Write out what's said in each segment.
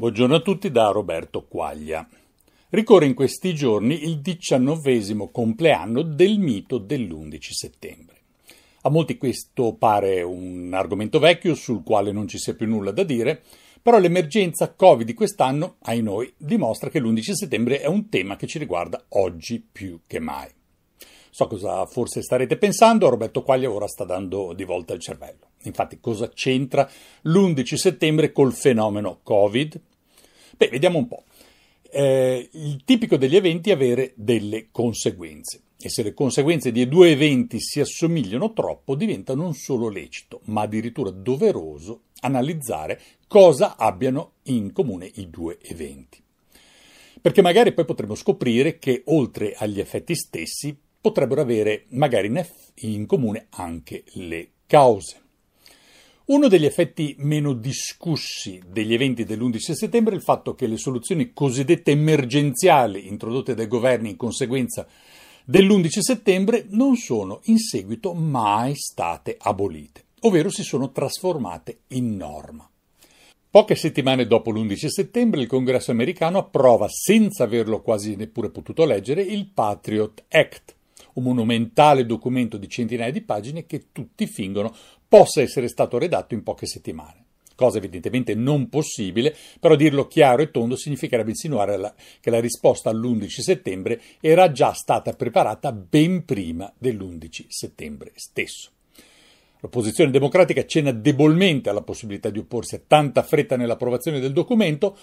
Buongiorno a tutti da Roberto Quaglia. Ricorre in questi giorni il diciannovesimo compleanno del mito dell'11 settembre. A molti questo pare un argomento vecchio sul quale non ci sia più nulla da dire, però l'emergenza Covid di quest'anno, ai noi, dimostra che l'11 settembre è un tema che ci riguarda oggi più che mai. So cosa forse starete pensando, Roberto Quaglia ora sta dando di volta il cervello. Infatti cosa c'entra l'11 settembre col fenomeno Covid? Beh, vediamo un po'. Eh, il tipico degli eventi è avere delle conseguenze. E se le conseguenze di due eventi si assomigliano troppo, diventa non solo lecito, ma addirittura doveroso analizzare cosa abbiano in comune i due eventi. Perché magari poi potremo scoprire che oltre agli effetti stessi potrebbero avere magari in comune anche le cause. Uno degli effetti meno discussi degli eventi dell'11 settembre è il fatto che le soluzioni cosiddette emergenziali introdotte dai governi in conseguenza dell'11 settembre non sono in seguito mai state abolite, ovvero si sono trasformate in norma. Poche settimane dopo l'11 settembre il Congresso americano approva, senza averlo quasi neppure potuto leggere, il Patriot Act, un monumentale documento di centinaia di pagine che tutti fingono possa essere stato redatto in poche settimane. Cosa evidentemente non possibile, però dirlo chiaro e tondo significherebbe insinuare la, che la risposta all'11 settembre era già stata preparata ben prima dell'11 settembre stesso. L'opposizione democratica cenna debolmente alla possibilità di opporsi a tanta fretta nell'approvazione del documento,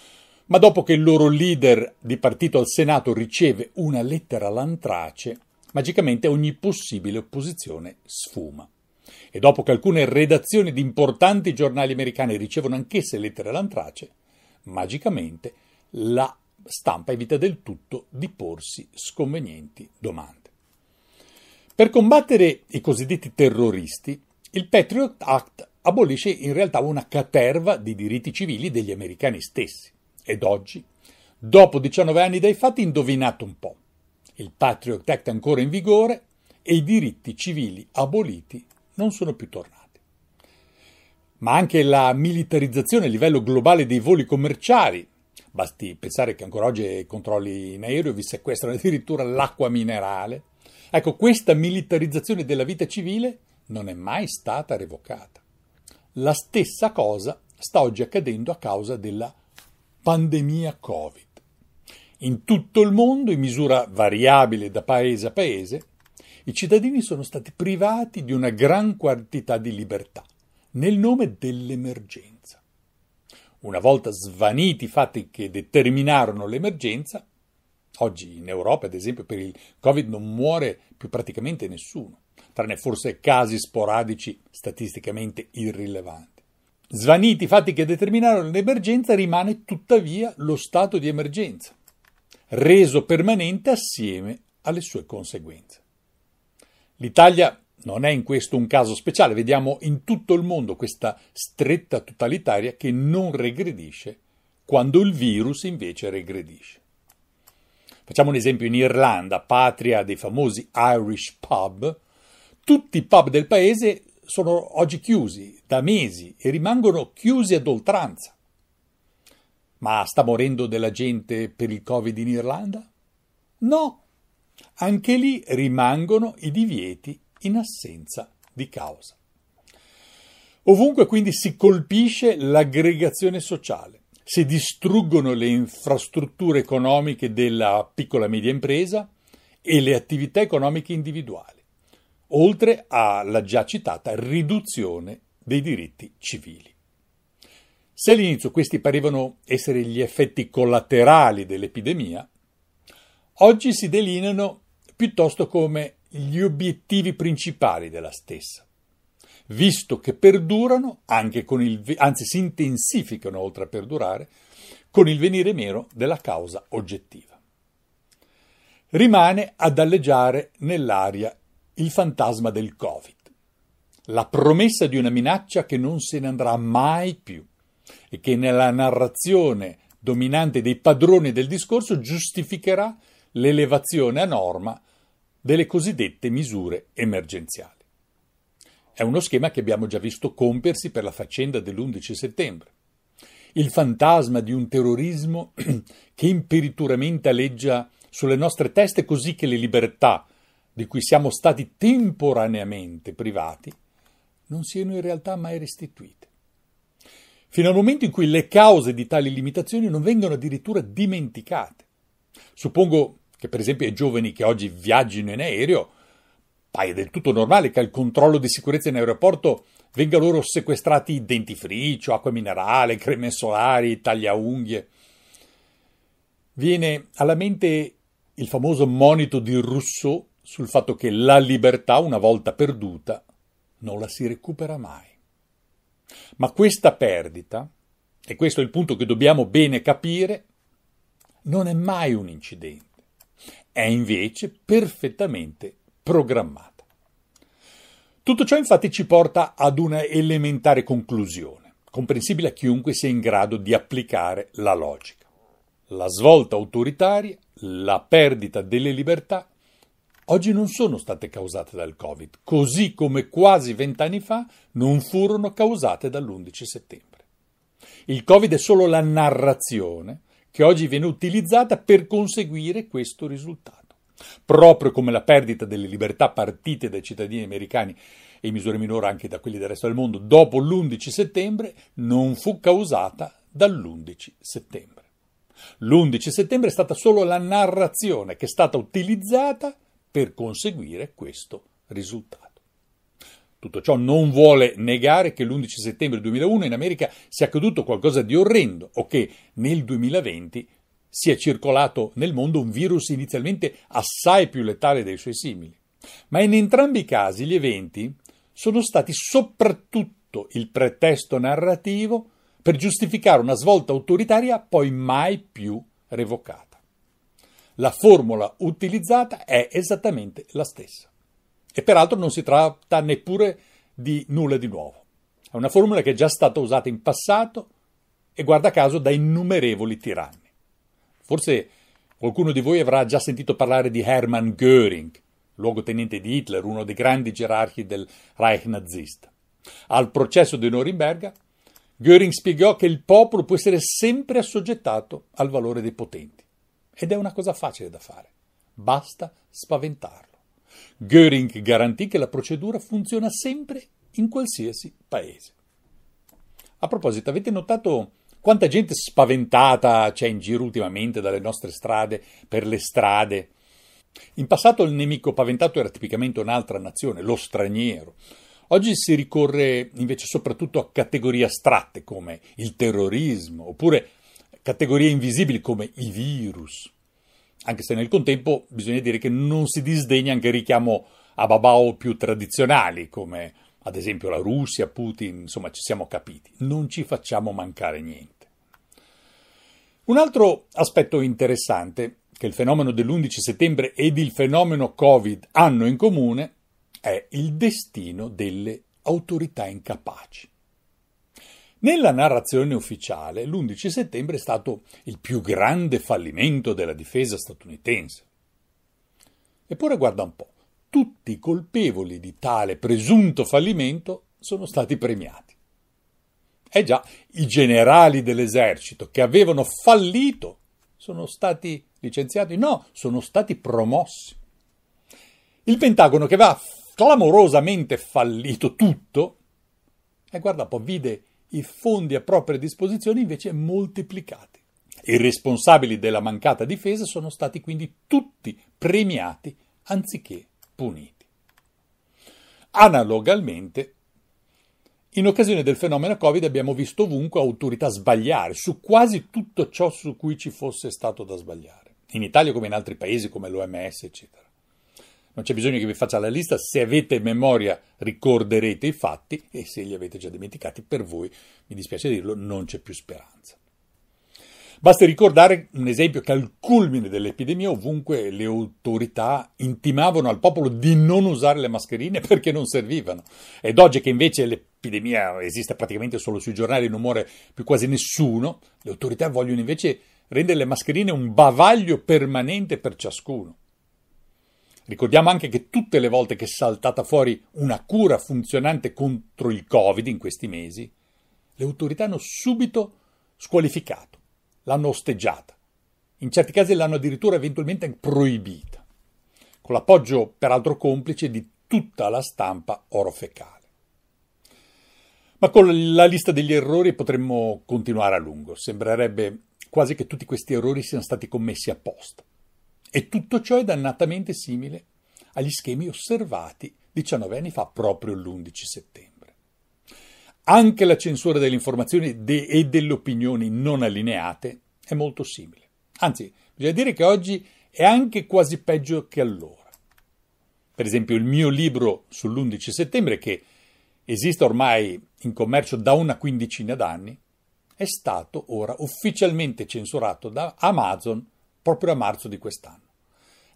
ma dopo che il loro leader di partito al Senato riceve una lettera lantrace, magicamente ogni possibile opposizione sfuma. E dopo che alcune redazioni di importanti giornali americani ricevono anch'esse lettere lantrace, magicamente la stampa evita del tutto di porsi sconvenienti domande. Per combattere i cosiddetti terroristi, il Patriot Act abolisce in realtà una caterva di diritti civili degli americani stessi. Ed oggi, dopo 19 anni dai fatti, indovinate un po'. Il Patriot Act ancora in vigore e i diritti civili aboliti non sono più tornati. Ma anche la militarizzazione a livello globale dei voli commerciali. Basti pensare che ancora oggi i controlli in aereo vi sequestrano addirittura l'acqua minerale. Ecco, questa militarizzazione della vita civile non è mai stata revocata. La stessa cosa sta oggi accadendo a causa della pandemia Covid. In tutto il mondo, in misura variabile da paese a paese, i cittadini sono stati privati di una gran quantità di libertà nel nome dell'emergenza. Una volta svaniti i fatti che determinarono l'emergenza, oggi in Europa, ad esempio, per il Covid non muore più praticamente nessuno, tranne forse casi sporadici statisticamente irrilevanti. Svaniti i fatti che determinarono l'emergenza, rimane tuttavia lo stato di emergenza reso permanente assieme alle sue conseguenze. L'Italia non è in questo un caso speciale, vediamo in tutto il mondo questa stretta totalitaria che non regredisce quando il virus invece regredisce. Facciamo un esempio in Irlanda, patria dei famosi Irish pub, tutti i pub del paese sono oggi chiusi da mesi e rimangono chiusi ad oltranza. Ma sta morendo della gente per il Covid in Irlanda? No, anche lì rimangono i divieti in assenza di causa. Ovunque quindi si colpisce l'aggregazione sociale, si distruggono le infrastrutture economiche della piccola e media impresa e le attività economiche individuali, oltre alla già citata riduzione dei diritti civili. Se all'inizio questi parevano essere gli effetti collaterali dell'epidemia, oggi si delineano piuttosto come gli obiettivi principali della stessa, visto che perdurano, anche con il, anzi si intensificano oltre a perdurare, con il venire meno della causa oggettiva. Rimane ad alleggiare nell'aria il fantasma del Covid, la promessa di una minaccia che non se ne andrà mai più e che nella narrazione dominante dei padroni del discorso giustificherà l'elevazione a norma delle cosiddette misure emergenziali. È uno schema che abbiamo già visto compiersi per la faccenda dell'11 settembre. il fantasma di un terrorismo che imperituramente aleggia sulle nostre teste così che le libertà di cui siamo stati temporaneamente privati non siano in realtà mai restituite. Fino al momento in cui le cause di tali limitazioni non vengono addirittura dimenticate. Suppongo che per esempio ai giovani che oggi viaggino in aereo paia del tutto normale che al controllo di sicurezza in aeroporto venga loro sequestrati dentifricio, acqua minerale, creme solari, tagliaunghie. Viene alla mente il famoso monito di Rousseau sul fatto che la libertà, una volta perduta, non la si recupera mai. Ma questa perdita, e questo è il punto che dobbiamo bene capire, non è mai un incidente, è invece perfettamente programmata. Tutto ciò infatti ci porta ad una elementare conclusione, comprensibile a chiunque sia in grado di applicare la logica. La svolta autoritaria, la perdita delle libertà, oggi non sono state causate dal Covid, così come quasi vent'anni fa non furono causate dall'11 settembre. Il Covid è solo la narrazione che oggi viene utilizzata per conseguire questo risultato proprio come la perdita delle libertà partite dai cittadini americani e in misura minore anche da quelli del resto del mondo dopo l'11 settembre non fu causata dall'11 settembre. L'11 settembre è stata solo la narrazione che è stata utilizzata per conseguire questo risultato. Tutto ciò non vuole negare che l'11 settembre 2001 in America sia accaduto qualcosa di orrendo o che nel 2020 sia circolato nel mondo un virus inizialmente assai più letale dei suoi simili. Ma in entrambi i casi gli eventi sono stati soprattutto il pretesto narrativo per giustificare una svolta autoritaria poi mai più revocata. La formula utilizzata è esattamente la stessa. E peraltro non si tratta neppure di nulla di nuovo. È una formula che è già stata usata in passato e guarda caso da innumerevoli tiranni. Forse qualcuno di voi avrà già sentito parlare di Hermann Göring, luogotenente di Hitler, uno dei grandi gerarchi del Reich nazista. Al processo di Norimberga, Göring spiegò che il popolo può essere sempre assoggettato al valore dei potenti. Ed è una cosa facile da fare. Basta spaventarlo. Göring garantì che la procedura funziona sempre in qualsiasi paese. A proposito, avete notato quanta gente spaventata c'è in giro ultimamente dalle nostre strade, per le strade. In passato il nemico paventato era tipicamente un'altra nazione, lo straniero. Oggi si ricorre invece soprattutto a categorie astratte come il terrorismo, oppure categorie invisibili come i virus. Anche se nel contempo bisogna dire che non si disdegna anche il richiamo a babao più tradizionali come ad esempio la Russia, Putin, insomma ci siamo capiti, non ci facciamo mancare niente. Un altro aspetto interessante che il fenomeno dell'11 settembre ed il fenomeno Covid hanno in comune è il destino delle autorità incapaci. Nella narrazione ufficiale, l'11 settembre è stato il più grande fallimento della difesa statunitense. Eppure guarda un po', tutti i colpevoli di tale presunto fallimento sono stati premiati. Eh già, i generali dell'esercito che avevano fallito sono stati licenziati? No, sono stati promossi. Il Pentagono che aveva clamorosamente fallito tutto, e guarda un po', vide i fondi a propria disposizione invece moltiplicati. I responsabili della mancata difesa sono stati quindi tutti premiati anziché puniti. Analogamente, in occasione del fenomeno Covid abbiamo visto ovunque autorità sbagliare su quasi tutto ciò su cui ci fosse stato da sbagliare, in Italia come in altri paesi come l'OMS, eccetera. Non c'è bisogno che vi faccia la lista, se avete memoria ricorderete i fatti e se li avete già dimenticati per voi, mi dispiace dirlo, non c'è più speranza. Basta ricordare un esempio che al culmine dell'epidemia ovunque le autorità intimavano al popolo di non usare le mascherine perché non servivano. Ed oggi che invece l'epidemia esiste praticamente solo sui giornali, non muore più quasi nessuno, le autorità vogliono invece rendere le mascherine un bavaglio permanente per ciascuno. Ricordiamo anche che tutte le volte che è saltata fuori una cura funzionante contro il Covid in questi mesi, le autorità hanno subito squalificato, l'hanno osteggiata, in certi casi l'hanno addirittura eventualmente proibita, con l'appoggio peraltro complice di tutta la stampa orofecale. Ma con la lista degli errori potremmo continuare a lungo. Sembrerebbe quasi che tutti questi errori siano stati commessi apposta. E tutto ciò è dannatamente simile agli schemi osservati 19 anni fa, proprio l'11 settembre. Anche la censura delle informazioni de- e delle opinioni non allineate è molto simile. Anzi, bisogna dire che oggi è anche quasi peggio che allora. Per esempio, il mio libro sull'11 settembre, che esiste ormai in commercio da una quindicina d'anni, è stato ora ufficialmente censurato da Amazon proprio a marzo di quest'anno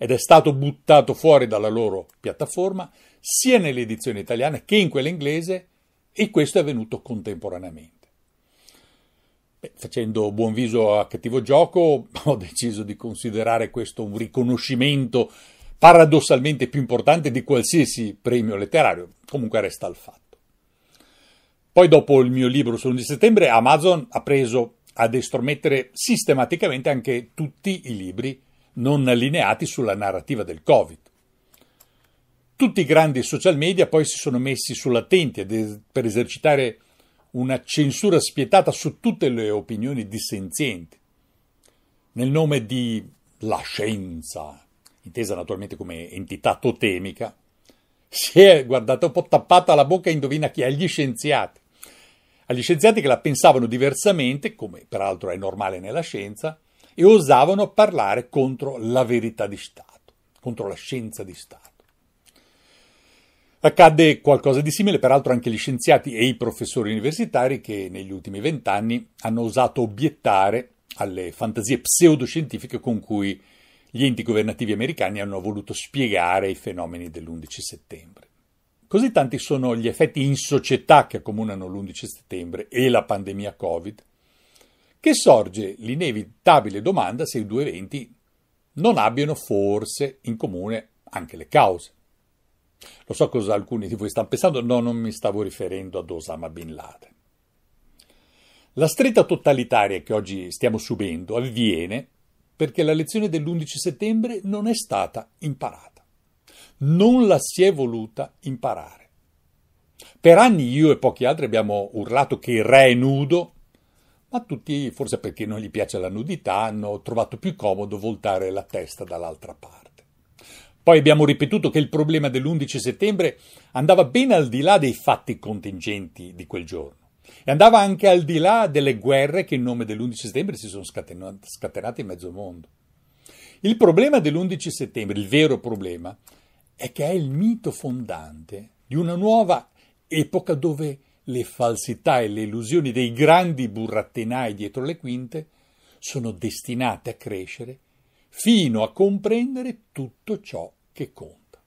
ed è stato buttato fuori dalla loro piattaforma sia nelle edizioni italiane che in quella inglese e questo è avvenuto contemporaneamente. Beh, facendo buon viso a cattivo gioco ho deciso di considerare questo un riconoscimento paradossalmente più importante di qualsiasi premio letterario, comunque resta il fatto. Poi dopo il mio libro sull'11 settembre Amazon ha preso ad estromettere sistematicamente anche tutti i libri non allineati sulla narrativa del Covid. Tutti i grandi social media poi si sono messi sull'attenti per esercitare una censura spietata su tutte le opinioni dissenzienti, nel nome di la scienza, intesa naturalmente come entità totemica, si è guardata un po' tappata la bocca, indovina chi? Agli scienziati agli scienziati che la pensavano diversamente, come peraltro è normale nella scienza, e osavano parlare contro la verità di Stato, contro la scienza di Stato. Accadde qualcosa di simile peraltro anche agli scienziati e ai professori universitari che negli ultimi vent'anni hanno osato obiettare alle fantasie pseudoscientifiche con cui gli enti governativi americani hanno voluto spiegare i fenomeni dell'11 settembre. Così tanti sono gli effetti in società che accomunano l'11 settembre e la pandemia Covid, che sorge l'inevitabile domanda se i due eventi non abbiano forse in comune anche le cause. Lo so cosa alcuni di voi stanno pensando, no, non mi stavo riferendo ad Osama Bin Laden. La stretta totalitaria che oggi stiamo subendo avviene perché la lezione dell'11 settembre non è stata imparata non la si è voluta imparare. Per anni io e pochi altri abbiamo urlato che il re è nudo, ma tutti, forse perché non gli piace la nudità, hanno trovato più comodo voltare la testa dall'altra parte. Poi abbiamo ripetuto che il problema dell'11 settembre andava ben al di là dei fatti contingenti di quel giorno e andava anche al di là delle guerre che in nome dell'11 settembre si sono scatenate in mezzo mondo. Il problema dell'11 settembre, il vero problema, è che è il mito fondante di una nuova epoca dove le falsità e le illusioni dei grandi burattenai dietro le quinte sono destinate a crescere fino a comprendere tutto ciò che conta.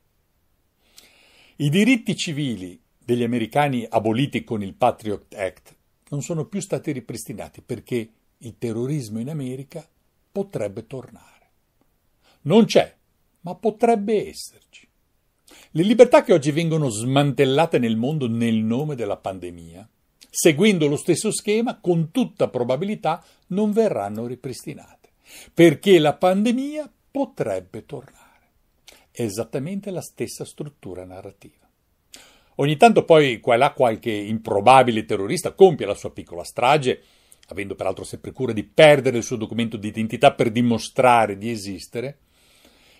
I diritti civili degli americani aboliti con il Patriot Act non sono più stati ripristinati perché il terrorismo in America potrebbe tornare. Non c'è, ma potrebbe esserci. Le libertà che oggi vengono smantellate nel mondo nel nome della pandemia, seguendo lo stesso schema, con tutta probabilità non verranno ripristinate, perché la pandemia potrebbe tornare. È esattamente la stessa struttura narrativa. Ogni tanto poi qua e là qualche improbabile terrorista compie la sua piccola strage, avendo peraltro sempre cura di perdere il suo documento di identità per dimostrare di esistere,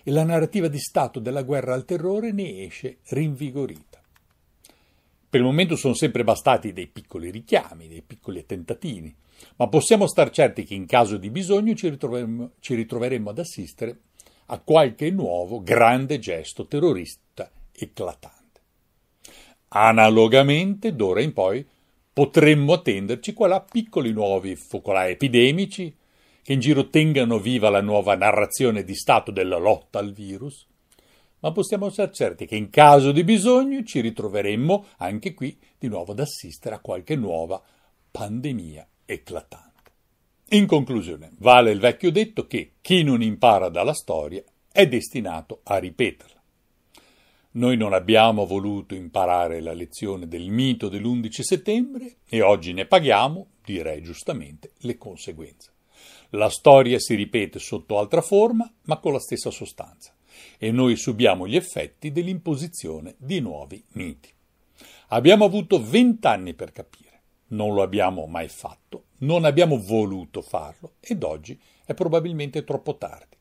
e la narrativa di Stato della guerra al terrore ne esce rinvigorita. Per il momento sono sempre bastati dei piccoli richiami, dei piccoli tentativi, ma possiamo star certi che in caso di bisogno ci ritroveremo, ci ritroveremo ad assistere a qualche nuovo grande gesto terrorista eclatante. Analogamente, d'ora in poi, potremmo attenderci qua là piccoli nuovi focolai epidemici, che in giro tengano viva la nuova narrazione di Stato della lotta al virus, ma possiamo essere certi che in caso di bisogno ci ritroveremmo anche qui di nuovo ad assistere a qualche nuova pandemia eclatante. In conclusione, vale il vecchio detto che chi non impara dalla storia è destinato a ripeterla. Noi non abbiamo voluto imparare la lezione del mito dell'11 settembre e oggi ne paghiamo direi giustamente, le conseguenze. La storia si ripete sotto altra forma, ma con la stessa sostanza, e noi subiamo gli effetti dell'imposizione di nuovi miti. Abbiamo avuto vent'anni per capire, non lo abbiamo mai fatto, non abbiamo voluto farlo ed oggi è probabilmente troppo tardi.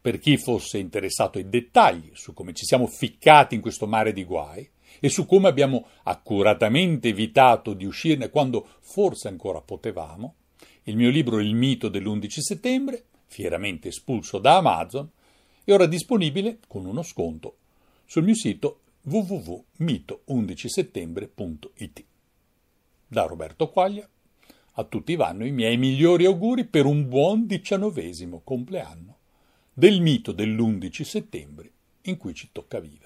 Per chi fosse interessato ai dettagli su come ci siamo ficcati in questo mare di guai e su come abbiamo accuratamente evitato di uscirne quando forse ancora potevamo, il mio libro Il mito dell'11 settembre, fieramente espulso da Amazon, è ora disponibile con uno sconto sul mio sito www.mito11settembre.it. Da Roberto Quaglia a tutti vanno i miei migliori auguri per un buon diciannovesimo compleanno del mito dell'11 settembre in cui ci tocca vivere.